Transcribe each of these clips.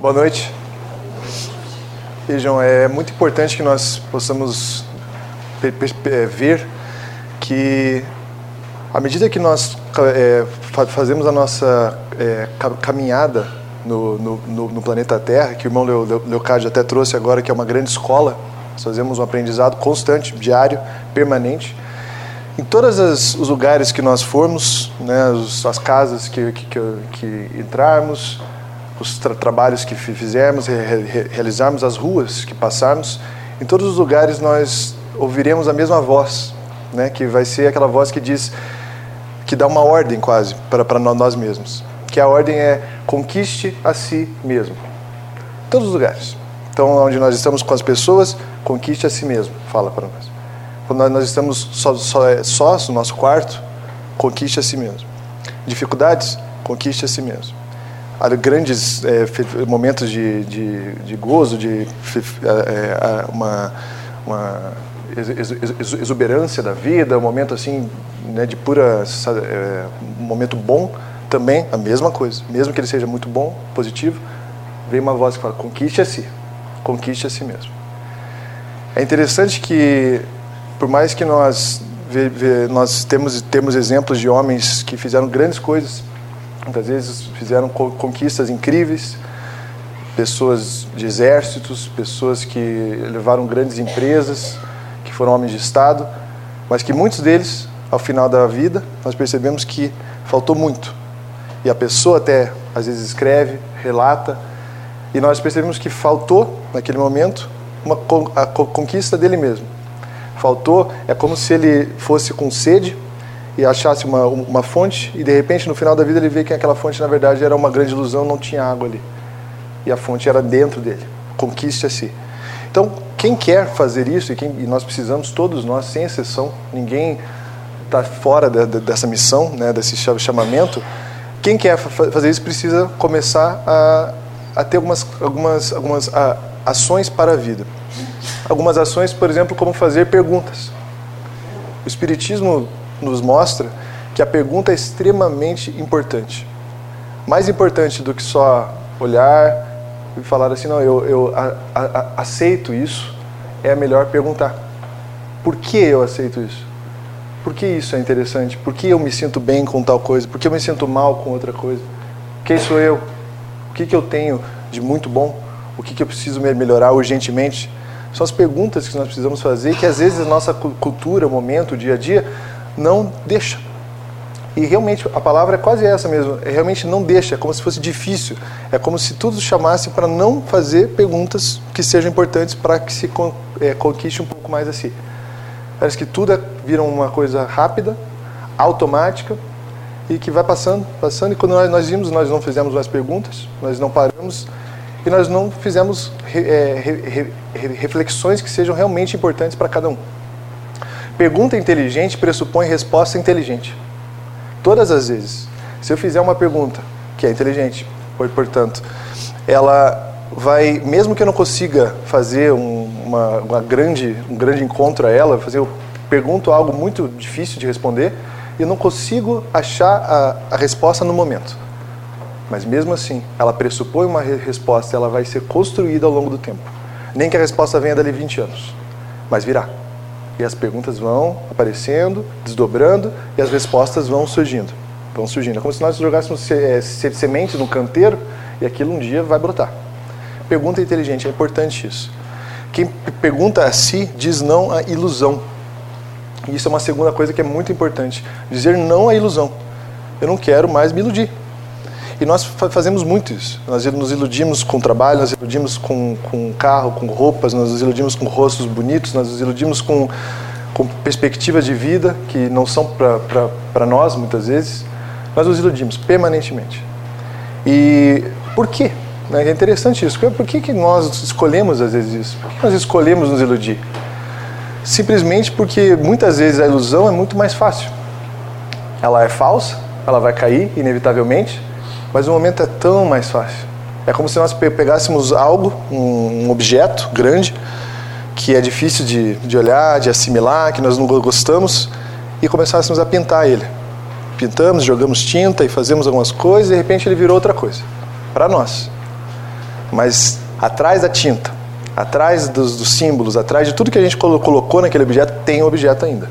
Boa noite. Vejam, é muito importante que nós possamos é, ver que, à medida que nós é, fazemos a nossa é, caminhada no, no, no, planeta Terra, que o irmão Leocádio até trouxe agora, que é uma grande escola, nós fazemos um aprendizado constante, diário, permanente. Em todos os lugares que nós formos, né, as casas que, que, que entrarmos, os tra trabalhos que fizermos, re re realizarmos, as ruas que passarmos, em todos os lugares nós ouviremos a mesma voz, né, que vai ser aquela voz que diz, que dá uma ordem quase para nós mesmos, que a ordem é conquiste a si mesmo. Em todos os lugares. Então, onde nós estamos com as pessoas, conquiste a si mesmo, fala para nós. Quando nós estamos só, só, sós no nosso quarto, conquiste a si mesmo. Dificuldades, conquiste a si mesmo grandes é, momentos de, de, de, gozo, de é, uma, uma exuberância da vida, um momento assim né, de pura é, um momento bom também a mesma coisa, mesmo que ele seja muito bom, positivo, vem uma voz que fala conquiste a si, conquiste a si mesmo. É interessante que por mais que nós nós temos temos exemplos de homens que fizeram grandes coisas Muitas vezes fizeram conquistas incríveis, pessoas de exércitos, pessoas que levaram grandes empresas, que foram homens de Estado, mas que muitos deles, ao final da vida, nós percebemos que faltou muito. E a pessoa até às vezes escreve, relata, e nós percebemos que faltou, naquele momento, uma, a conquista dele mesmo. Faltou, é como se ele fosse com sede e achasse uma, uma fonte e de repente no final da vida ele vê que aquela fonte na verdade era uma grande ilusão, não tinha água ali. E a fonte era dentro dele. Conquiste a si. Então, quem quer fazer isso, e, quem, e nós precisamos, todos nós, sem exceção, ninguém está fora de, de, dessa missão, né, desse chamamento, quem quer fazer isso precisa começar a, a ter algumas, algumas, algumas a, ações para a vida. Algumas ações, por exemplo, como fazer perguntas. O Espiritismo nos mostra que a pergunta é extremamente importante. Mais importante do que só olhar e falar assim, não, eu, eu a, a, aceito isso, é melhor perguntar. Por que eu aceito isso? Por que isso é interessante? Por que eu me sinto bem com tal coisa? Por que eu me sinto mal com outra coisa? Quem sou eu? O que, que eu tenho de muito bom? O que, que eu preciso melhorar urgentemente? São as perguntas que nós precisamos fazer que às vezes a nossa cultura, o momento, o dia a dia, não deixa. E realmente a palavra é quase essa mesmo, é realmente não deixa, é como se fosse difícil, é como se tudo chamasse para não fazer perguntas que sejam importantes para que se é, conquiste um pouco mais a si. Parece que tudo é, vira uma coisa rápida, automática e que vai passando, passando. E quando nós, nós vimos, nós não fizemos mais perguntas, nós não paramos e nós não fizemos é, re, re, reflexões que sejam realmente importantes para cada um. Pergunta inteligente pressupõe resposta inteligente. Todas as vezes. Se eu fizer uma pergunta que é inteligente, portanto, ela vai, mesmo que eu não consiga fazer um, uma, uma, grande, um grande encontro a ela, fazer, eu pergunto algo muito difícil de responder e eu não consigo achar a, a resposta no momento. Mas mesmo assim, ela pressupõe uma resposta, ela vai ser construída ao longo do tempo. Nem que a resposta venha dali 20 anos, mas virá. E as perguntas vão aparecendo, desdobrando, e as respostas vão surgindo. Vão surgindo. É como se nós jogássemos é, sementes no canteiro e aquilo um dia vai brotar. Pergunta inteligente, é importante isso. Quem pergunta a si diz não à ilusão. E isso é uma segunda coisa que é muito importante. Dizer não à ilusão. Eu não quero mais me iludir. E nós fazemos muito isso. Nós nos iludimos com trabalho, nós nos iludimos com, com carro, com roupas, nós nos iludimos com rostos bonitos, nós nos iludimos com, com perspectivas de vida que não são para nós, muitas vezes. Nós nos iludimos permanentemente. E por quê? É interessante isso. Por que, que nós escolhemos, às vezes, isso? Por que nós escolhemos nos iludir? Simplesmente porque muitas vezes a ilusão é muito mais fácil. Ela é falsa, ela vai cair, inevitavelmente, mas o momento é tão mais fácil. É como se nós pegássemos algo, um objeto grande, que é difícil de, de olhar, de assimilar, que nós não gostamos, e começássemos a pintar ele. Pintamos, jogamos tinta e fazemos algumas coisas, e de repente ele virou outra coisa. Para nós. Mas atrás da tinta, atrás dos, dos símbolos, atrás de tudo que a gente colocou naquele objeto, tem o objeto ainda.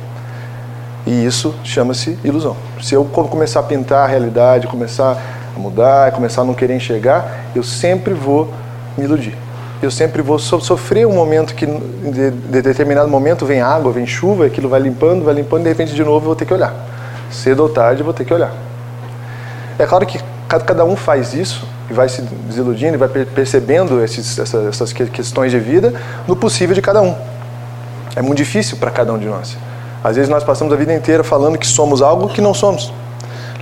E isso chama-se ilusão. Se eu começar a pintar a realidade, começar a mudar, começar a não querer enxergar, eu sempre vou me iludir. Eu sempre vou so sofrer um momento que, de, de, determinado momento, vem água, vem chuva, aquilo vai limpando, vai limpando, e de repente de novo eu vou ter que olhar. Cedo ou tarde eu vou ter que olhar. É claro que cada um faz isso e vai se desiludindo e vai percebendo esses, essas, essas questões de vida no possível de cada um. É muito difícil para cada um de nós. Às vezes nós passamos a vida inteira falando que somos algo que não somos.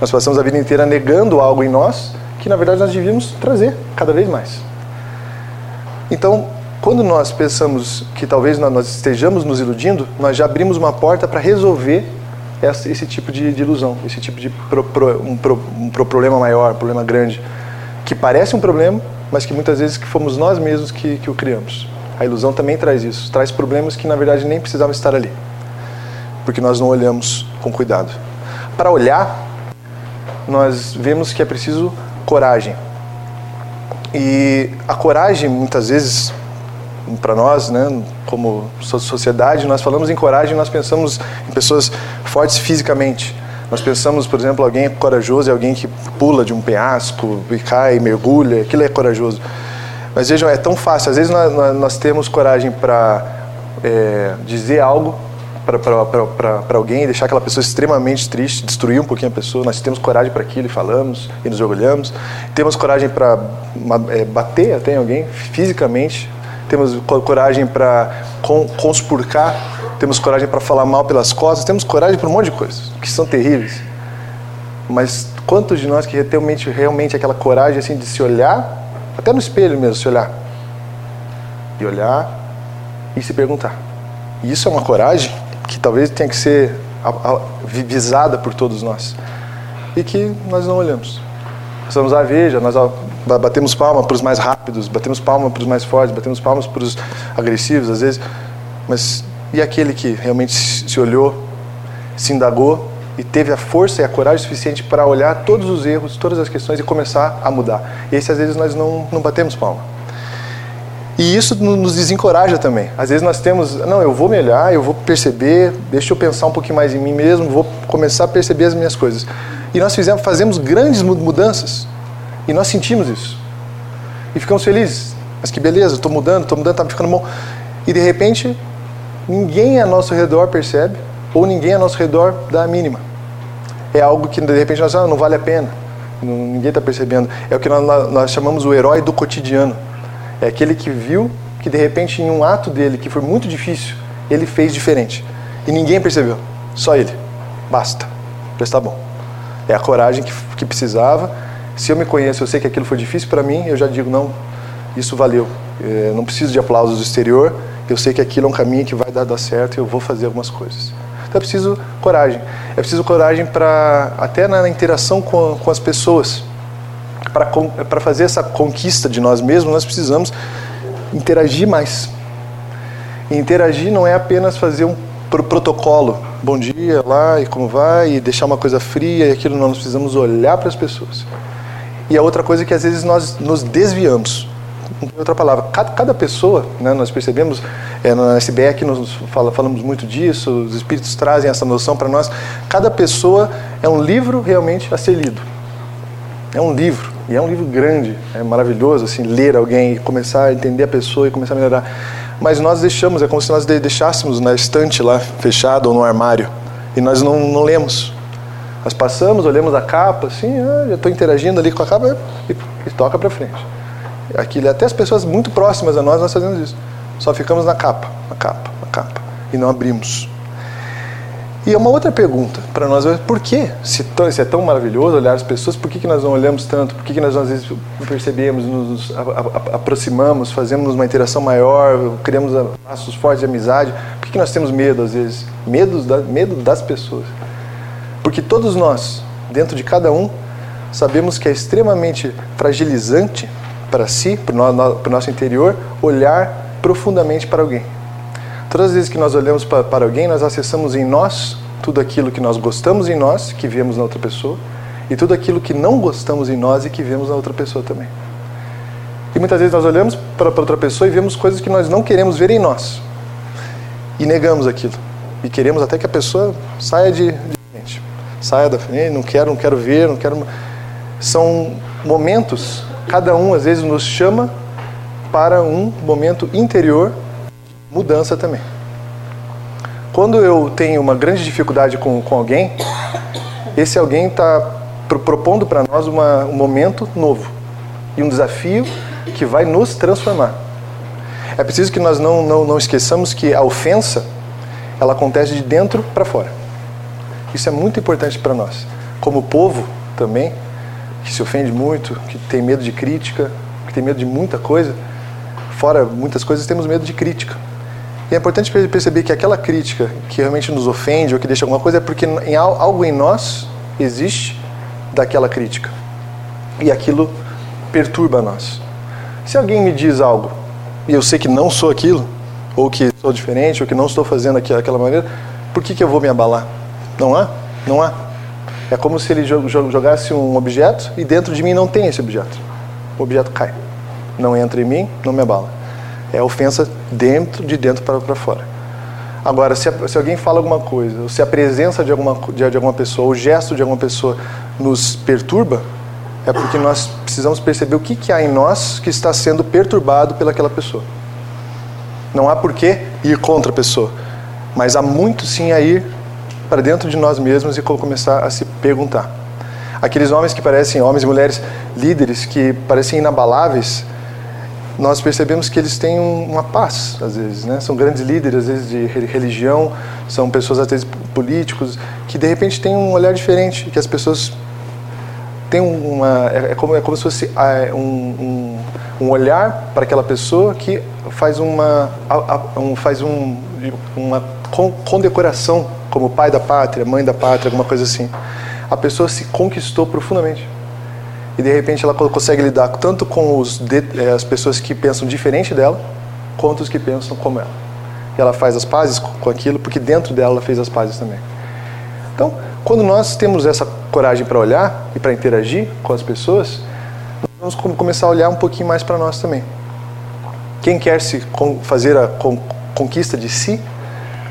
Nós passamos a vida inteira negando algo em nós que na verdade nós devíamos trazer cada vez mais. Então, quando nós pensamos que talvez nós estejamos nos iludindo, nós já abrimos uma porta para resolver esse tipo de, de, ilusão, esse tipo de pro, pro, um, pro, um, problema maior, problema grande, que parece um problema, mas que muitas vezes que fomos nós mesmos que, que o criamos. A ilusão também traz isso, traz problemas que na verdade nem precisavam estar ali, porque nós não olhamos com cuidado. Para olhar, nós vemos que é preciso coragem. E a coragem, muitas vezes, para nós, né, como sociedade, nós falamos em coragem, nós pensamos em pessoas fortes fisicamente. Nós pensamos, por exemplo, alguém corajoso é alguém que pula de um penhasco e cai, mergulha, aquilo é corajoso. Mas vejam, é tão fácil. Às vezes nós, nós temos coragem para é, dizer algo para alguém, deixar aquela pessoa extremamente triste, destruir um pouquinho a pessoa. Nós temos coragem para aquilo e falamos e nos orgulhamos. Temos coragem para é, bater até em alguém fisicamente. Temos coragem para conspurcar. Temos coragem para falar mal pelas costas. Temos coragem para um monte de coisas que são terríveis. Mas quantos de nós que realmente, realmente aquela coragem assim de se olhar, até no espelho mesmo, se olhar e olhar e se perguntar. Isso é uma coragem que talvez tenha que ser visada por todos nós e que nós não olhamos. Estamos a veja, nós batemos palma para os mais rápidos, batemos palma para os mais fortes, batemos palmas para os agressivos às vezes, mas e aquele que realmente se olhou, se indagou e teve a força e a coragem suficiente para olhar todos os erros, todas as questões e começar a mudar. Esse às vezes nós não, não batemos palma. E isso nos desencoraja também. Às vezes nós temos, não, eu vou me olhar, eu vou perceber, deixa eu pensar um pouquinho mais em mim mesmo, vou começar a perceber as minhas coisas. E nós fizemos, fazemos grandes mudanças e nós sentimos isso. E ficamos felizes. Mas que beleza, estou mudando, estou mudando, está ficando bom. E de repente, ninguém ao nosso redor percebe, ou ninguém ao nosso redor dá a mínima. É algo que de repente nós ah, não vale a pena, ninguém está percebendo. É o que nós, nós chamamos o herói do cotidiano é aquele que viu que de repente em um ato dele que foi muito difícil, ele fez diferente. E ninguém percebeu, só ele. Basta. Já está bom. É a coragem que, que precisava. Se eu me conheço, eu sei que aquilo foi difícil para mim, eu já digo, não, isso valeu. Eu não preciso de aplausos do exterior, eu sei que aquilo é um caminho que vai dar, dar certo e eu vou fazer algumas coisas. Então é preciso coragem. É preciso coragem para, até na interação com, com as pessoas para fazer essa conquista de nós mesmos, nós precisamos interagir mais. E interagir não é apenas fazer um protocolo, bom dia, lá e como vai, e deixar uma coisa fria e aquilo, não, nós precisamos olhar para as pessoas. E a outra coisa é que às vezes nós nos desviamos. Outra palavra, cada, cada pessoa, né, nós percebemos, é, na SBE nós fala, falamos muito disso, os espíritos trazem essa noção para nós. Cada pessoa é um livro realmente a ser lido. É um livro. E é um livro grande, é maravilhoso assim ler alguém e começar a entender a pessoa e começar a melhorar. Mas nós deixamos, é como se nós deixássemos na estante lá fechada ou no armário e nós não, não lemos. Nós passamos, olhamos a capa, assim, ah, já estou interagindo ali com a capa e, e toca para frente. Aquilo, até as pessoas muito próximas a nós, nós fazemos isso. Só ficamos na capa, na capa, na capa e não abrimos. E uma outra pergunta para nós é por que, se, se, é tão maravilhoso olhar as pessoas, por que, que nós não olhamos tanto? Por que, que nós às vezes percebemos, nos aproximamos, fazemos uma interação maior, criamos laços fortes de amizade? Por que, que nós temos medo às vezes? Medo, da, medo das pessoas. Porque todos nós, dentro de cada um, sabemos que é extremamente fragilizante para si, para o nosso interior, olhar profundamente para alguém. Todas as vezes que nós olhamos para, para alguém, nós acessamos em nós tudo aquilo que nós gostamos em nós, que vemos na outra pessoa, e tudo aquilo que não gostamos em nós e que vemos na outra pessoa também. E muitas vezes nós olhamos para outra pessoa e vemos coisas que nós não queremos ver em nós. E negamos aquilo. E queremos até que a pessoa saia de, de frente. Saia da frente, não quero, não quero ver, não quero. São momentos, cada um às vezes nos chama para um momento interior, mudança também. Quando eu tenho uma grande dificuldade com, com alguém, esse alguém está propondo para nós uma, um momento novo e um desafio que vai nos transformar. É preciso que nós não, não, não esqueçamos que a ofensa ela acontece de dentro para fora. Isso é muito importante para nós. Como povo também, que se ofende muito, que tem medo de crítica, que tem medo de muita coisa, fora muitas coisas, temos medo de crítica. E é importante perceber que aquela crítica que realmente nos ofende ou que deixa alguma coisa é porque em algo em nós existe daquela crítica. E aquilo perturba nós. Se alguém me diz algo e eu sei que não sou aquilo, ou que sou diferente, ou que não estou fazendo aquela maneira, por que, que eu vou me abalar? Não há? Não há. É como se ele jogasse um objeto e dentro de mim não tem esse objeto. O objeto cai. Não entra em mim, não me abala. É ofensa dentro, de dentro para, fora. Agora, se, se, alguém fala alguma coisa, ou se a presença de alguma, de, de alguma pessoa, o gesto de alguma pessoa nos perturba, é porque nós precisamos perceber o que, que há em nós que está sendo perturbado pelaquela pessoa. Não há por que ir contra a pessoa, mas há muito sim a ir para dentro de nós mesmos e começar a se perguntar. Aqueles homens que parecem, homens e mulheres líderes, que parecem inabaláveis, nós percebemos que eles têm uma paz, às vezes, né? São grandes líderes, às vezes, de religião, são pessoas, às vezes, políticos, que de repente têm um olhar diferente, que as pessoas têm uma... É, é como, é como se fosse é, um, um, um olhar para aquela pessoa que faz uma, um, faz um, uma condecoração como pai da pátria, mãe da pátria, alguma coisa assim. A pessoa se conquistou profundamente e de repente ela consegue lidar tanto com os, eh, as pessoas que pensam diferente dela, quanto os que pensam como ela. E ela faz as pazes com aquilo, porque dentro dela ela fez as pazes também. Então, quando nós temos essa coragem para olhar e para interagir com as pessoas, nós vamos começar a olhar um pouquinho mais para nós também. Quem quer se fazer a conquista de si,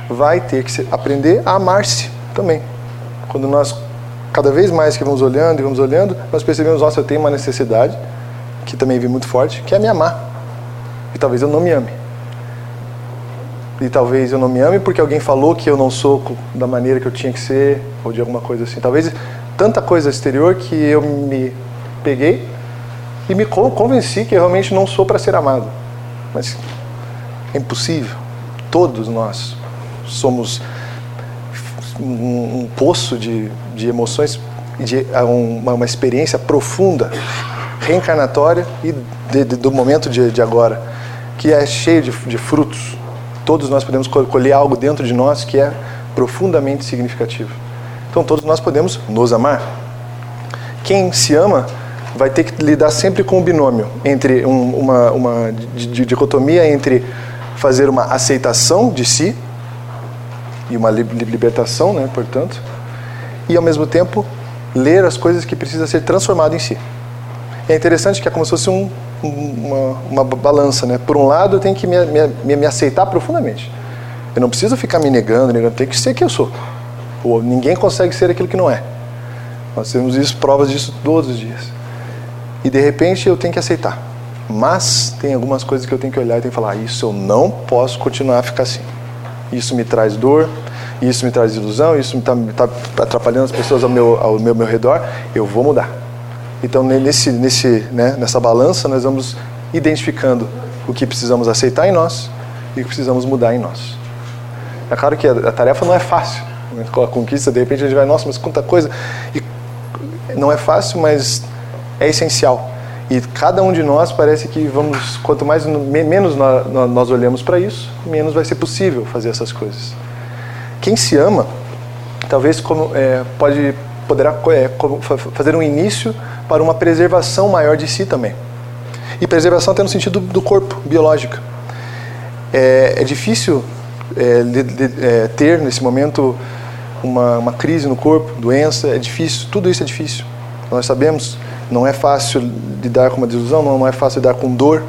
vai ter que aprender a amar-se também. Quando nós cada vez mais que vamos olhando e vamos olhando, nós percebemos, nossa, eu tenho uma necessidade, que também vi muito forte, que é me amar. E talvez eu não me ame. E talvez eu não me ame porque alguém falou que eu não sou da maneira que eu tinha que ser, ou de alguma coisa assim. Talvez tanta coisa exterior que eu me peguei e me convenci que eu realmente não sou para ser amado. Mas é impossível. Todos nós somos um, um poço de, de emoções, de uma, uma experiência profunda, reencarnatória e de, de, do momento de, de, agora, que é cheio de, de frutos. Todos nós podemos colher algo dentro de nós que é profundamente significativo. Então todos nós podemos nos amar. Quem se ama vai ter que lidar sempre com o binômio entre um, uma, uma dicotomia entre fazer uma aceitação de si e uma libertação, né, portanto, e ao mesmo tempo ler as coisas que precisa ser transformado em si. É interessante que é como se fosse um, uma, uma, balança, né? Por um lado, eu tenho que me, me, me, aceitar profundamente. Eu não preciso ficar me negando, negando, tem que ser quem eu sou. Ou ninguém consegue ser aquilo que não é. Nós temos isso, provas disso todos os dias. E de repente eu tenho que aceitar. Mas tem algumas coisas que eu tenho que olhar e tenho que falar: ah, isso eu não posso continuar a ficar assim isso me traz dor, isso me traz ilusão, isso está tá atrapalhando as pessoas ao meu, ao meu, meu redor, eu vou mudar. Então, nesse, nesse, né, nessa balança, nós vamos identificando o que precisamos aceitar em nós e o que precisamos mudar em nós. É claro que a, tarefa não é fácil. Com a conquista, de repente, a gente vai, nossa, mas quanta coisa. E não é fácil, mas é essencial. E cada um de nós parece que vamos, quanto mais menos nós olhamos para isso, menos vai ser possível fazer essas coisas. Quem se ama, talvez como, é, pode poderá é, fazer um início para uma preservação maior de si também. E preservação até no sentido do corpo, biológica. É, é difícil é, de, de, é, ter nesse momento uma, uma crise no corpo, doença, é difícil, tudo isso é difícil. Nós sabemos não é fácil lidar com uma desilusão, não é fácil lidar com dor,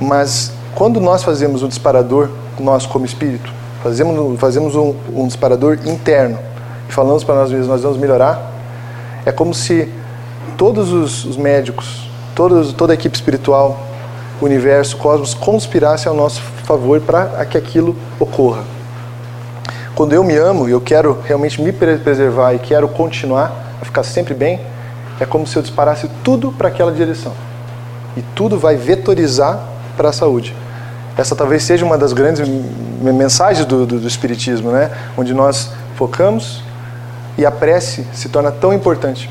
mas quando nós fazemos um disparador, nós como espírito, fazemos, fazemos um, um disparador interno e falamos para nós mesmos, nós vamos melhorar, é como se todos os, os médicos, todos, toda a equipe espiritual, universo, cosmos conspirassem ao nosso favor para que aquilo ocorra. Quando eu me amo e eu quero realmente me preservar e quero continuar a ficar sempre bem, é como se eu disparasse tudo para aquela direção. E tudo vai vetorizar para a saúde. Essa talvez seja uma das grandes mensagens do, do, do Espiritismo, né? onde nós focamos e a prece se torna tão importante.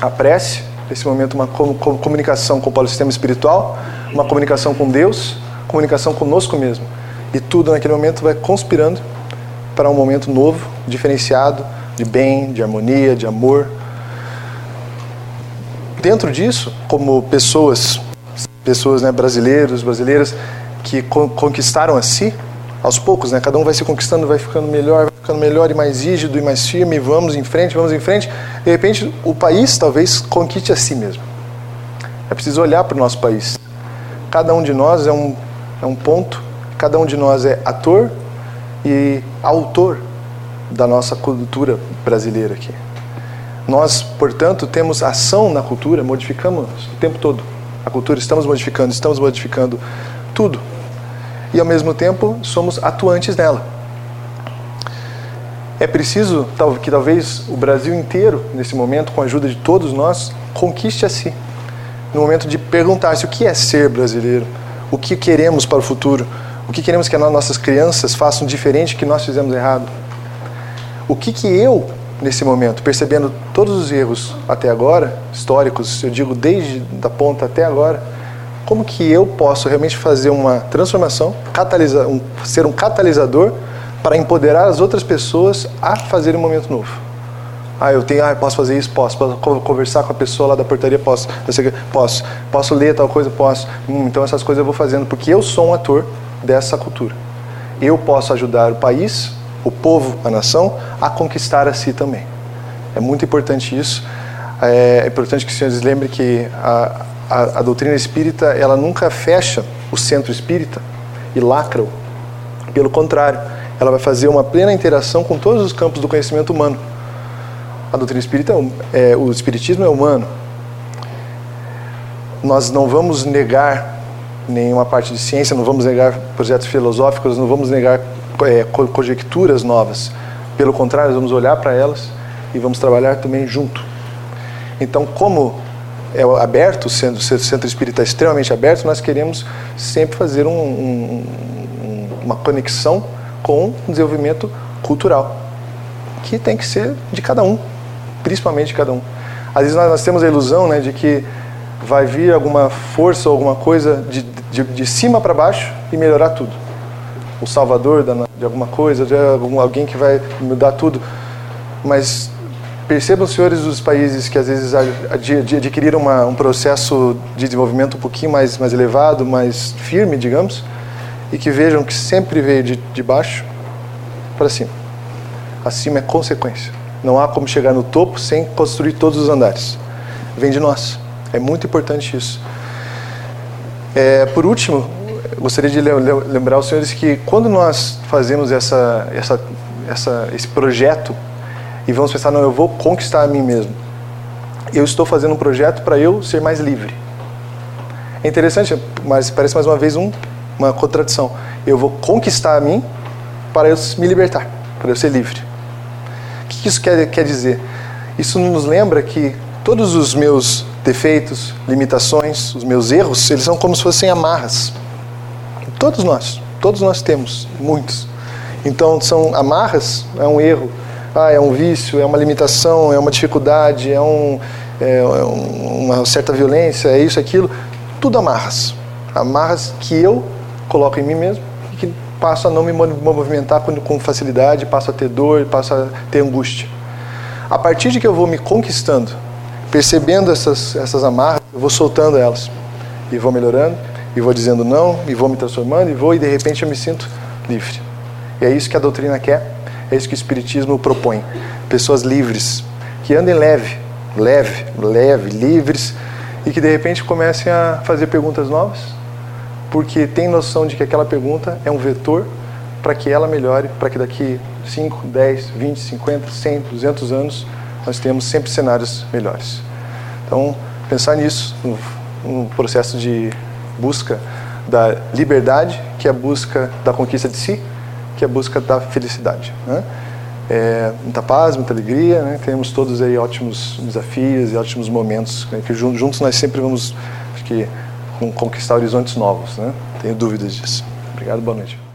A prece, nesse momento, uma comunicação com o polissistema espiritual, uma comunicação com Deus, comunicação conosco mesmo. E tudo naquele momento vai conspirando para um momento novo, diferenciado, de bem, de harmonia, de amor. Dentro disso, como pessoas, pessoas né, brasileiros, brasileiras que conquistaram a si, aos poucos, né, cada um vai se conquistando, vai ficando melhor, vai ficando melhor e mais rígido e mais firme, vamos em frente, vamos em frente. De repente, o país talvez conquiste a si mesmo. É preciso olhar para o nosso país. Cada um de nós é um, é um ponto, cada um de nós é ator e autor da nossa cultura brasileira aqui. Nós, portanto, temos ação na cultura, modificamos o tempo todo a cultura, estamos modificando, estamos modificando tudo. E ao mesmo tempo somos atuantes nela. É preciso que talvez o Brasil inteiro, nesse momento, com a ajuda de todos nós, conquiste a si. No momento de perguntar-se o que é ser brasileiro, o que queremos para o futuro, o que queremos que as nossas crianças façam diferente que nós fizemos errado? O que que eu, nesse momento, percebendo todos os erros até agora, históricos, eu digo desde da ponta até agora, como que eu posso realmente fazer uma transformação, catalisar, um, ser um catalisador para empoderar as outras pessoas a fazerem um momento novo? Ah, eu tenho, ah, eu posso fazer isso, posso, posso conversar com a pessoa lá da portaria, posso, posso, posso ler tal coisa, posso. Hum, então essas coisas eu vou fazendo porque eu sou um ator dessa cultura. Eu posso ajudar o país, o povo, a nação, a conquistar a si também. É muito importante isso. É importante que os senhores lembrem que a, a, a doutrina espírita ela nunca fecha o centro espírita e lacra-o. Pelo contrário, ela vai fazer uma plena interação com todos os campos do conhecimento humano. A doutrina espírita, é, o espiritismo é humano. Nós não vamos negar nenhuma parte de ciência, não vamos negar projetos filosóficos, não vamos negar é, conjecturas novas. Pelo contrário, vamos olhar para elas e vamos trabalhar também junto. Então, como é aberto, sendo o centro espírita extremamente aberto, nós queremos sempre fazer um, um, uma conexão com o desenvolvimento cultural, que tem que ser de cada um, principalmente de cada um. Às vezes nós, nós temos a ilusão né, de que vai vir alguma força, alguma coisa de, de, de cima para baixo e melhorar tudo. O salvador de alguma coisa, de alguém que vai mudar tudo. Mas percebam, senhores dos países que às vezes adquiriram uma, um processo de desenvolvimento um pouquinho mais, mais elevado, mais firme, digamos, e que vejam que sempre veio de, de baixo para cima. Acima é consequência. Não há como chegar no topo sem construir todos os andares. Vem de nós. É muito importante isso. É, por último, gostaria de lembrar aos senhores que quando nós fazemos essa, essa, essa, esse projeto e vamos pensar, não, eu vou conquistar a mim mesmo, eu estou fazendo um projeto para eu ser mais livre. É interessante, mas parece mais uma vez um, uma contradição. Eu vou conquistar a mim para eu me libertar, para eu ser livre. O que isso quer, quer dizer? Isso nos lembra que todos os meus defeitos, limitações, os meus erros, eles são como se fossem amarras. Todos nós, todos nós temos, muitos. Então são amarras, é um erro, ah, é um vício, é uma limitação, é uma dificuldade, é, um, é uma certa violência, é isso, aquilo. Tudo amarras. Amarras que eu coloco em mim mesmo e que passo a não me movimentar com facilidade, passo a ter dor, passo a ter angústia. A partir de que eu vou me conquistando, percebendo essas, essas amarras, eu vou soltando elas e vou melhorando, e vou dizendo não, e vou me transformando, e vou, e de repente eu me sinto livre. E é isso que a doutrina quer, é isso que o Espiritismo propõe. Pessoas livres, que andem leve, leve, leve, livres e que de repente comecem a fazer perguntas novas, porque tem noção de que aquela pergunta é um vetor para que ela melhore, para que daqui 5, 10, 20, 50, 100, 200 anos nós tenhamos sempre cenários melhores. Então, pensar nisso, no processo de busca da liberdade, que é a busca da conquista de si, que é a busca da felicidade. Né? É, muita paz, muita alegria, né? temos todos aí ótimos desafios e ótimos momentos, né? que juntos nós sempre vamos acho que, conquistar horizontes novos, né? tenho dúvidas disso. Obrigado, boa noite.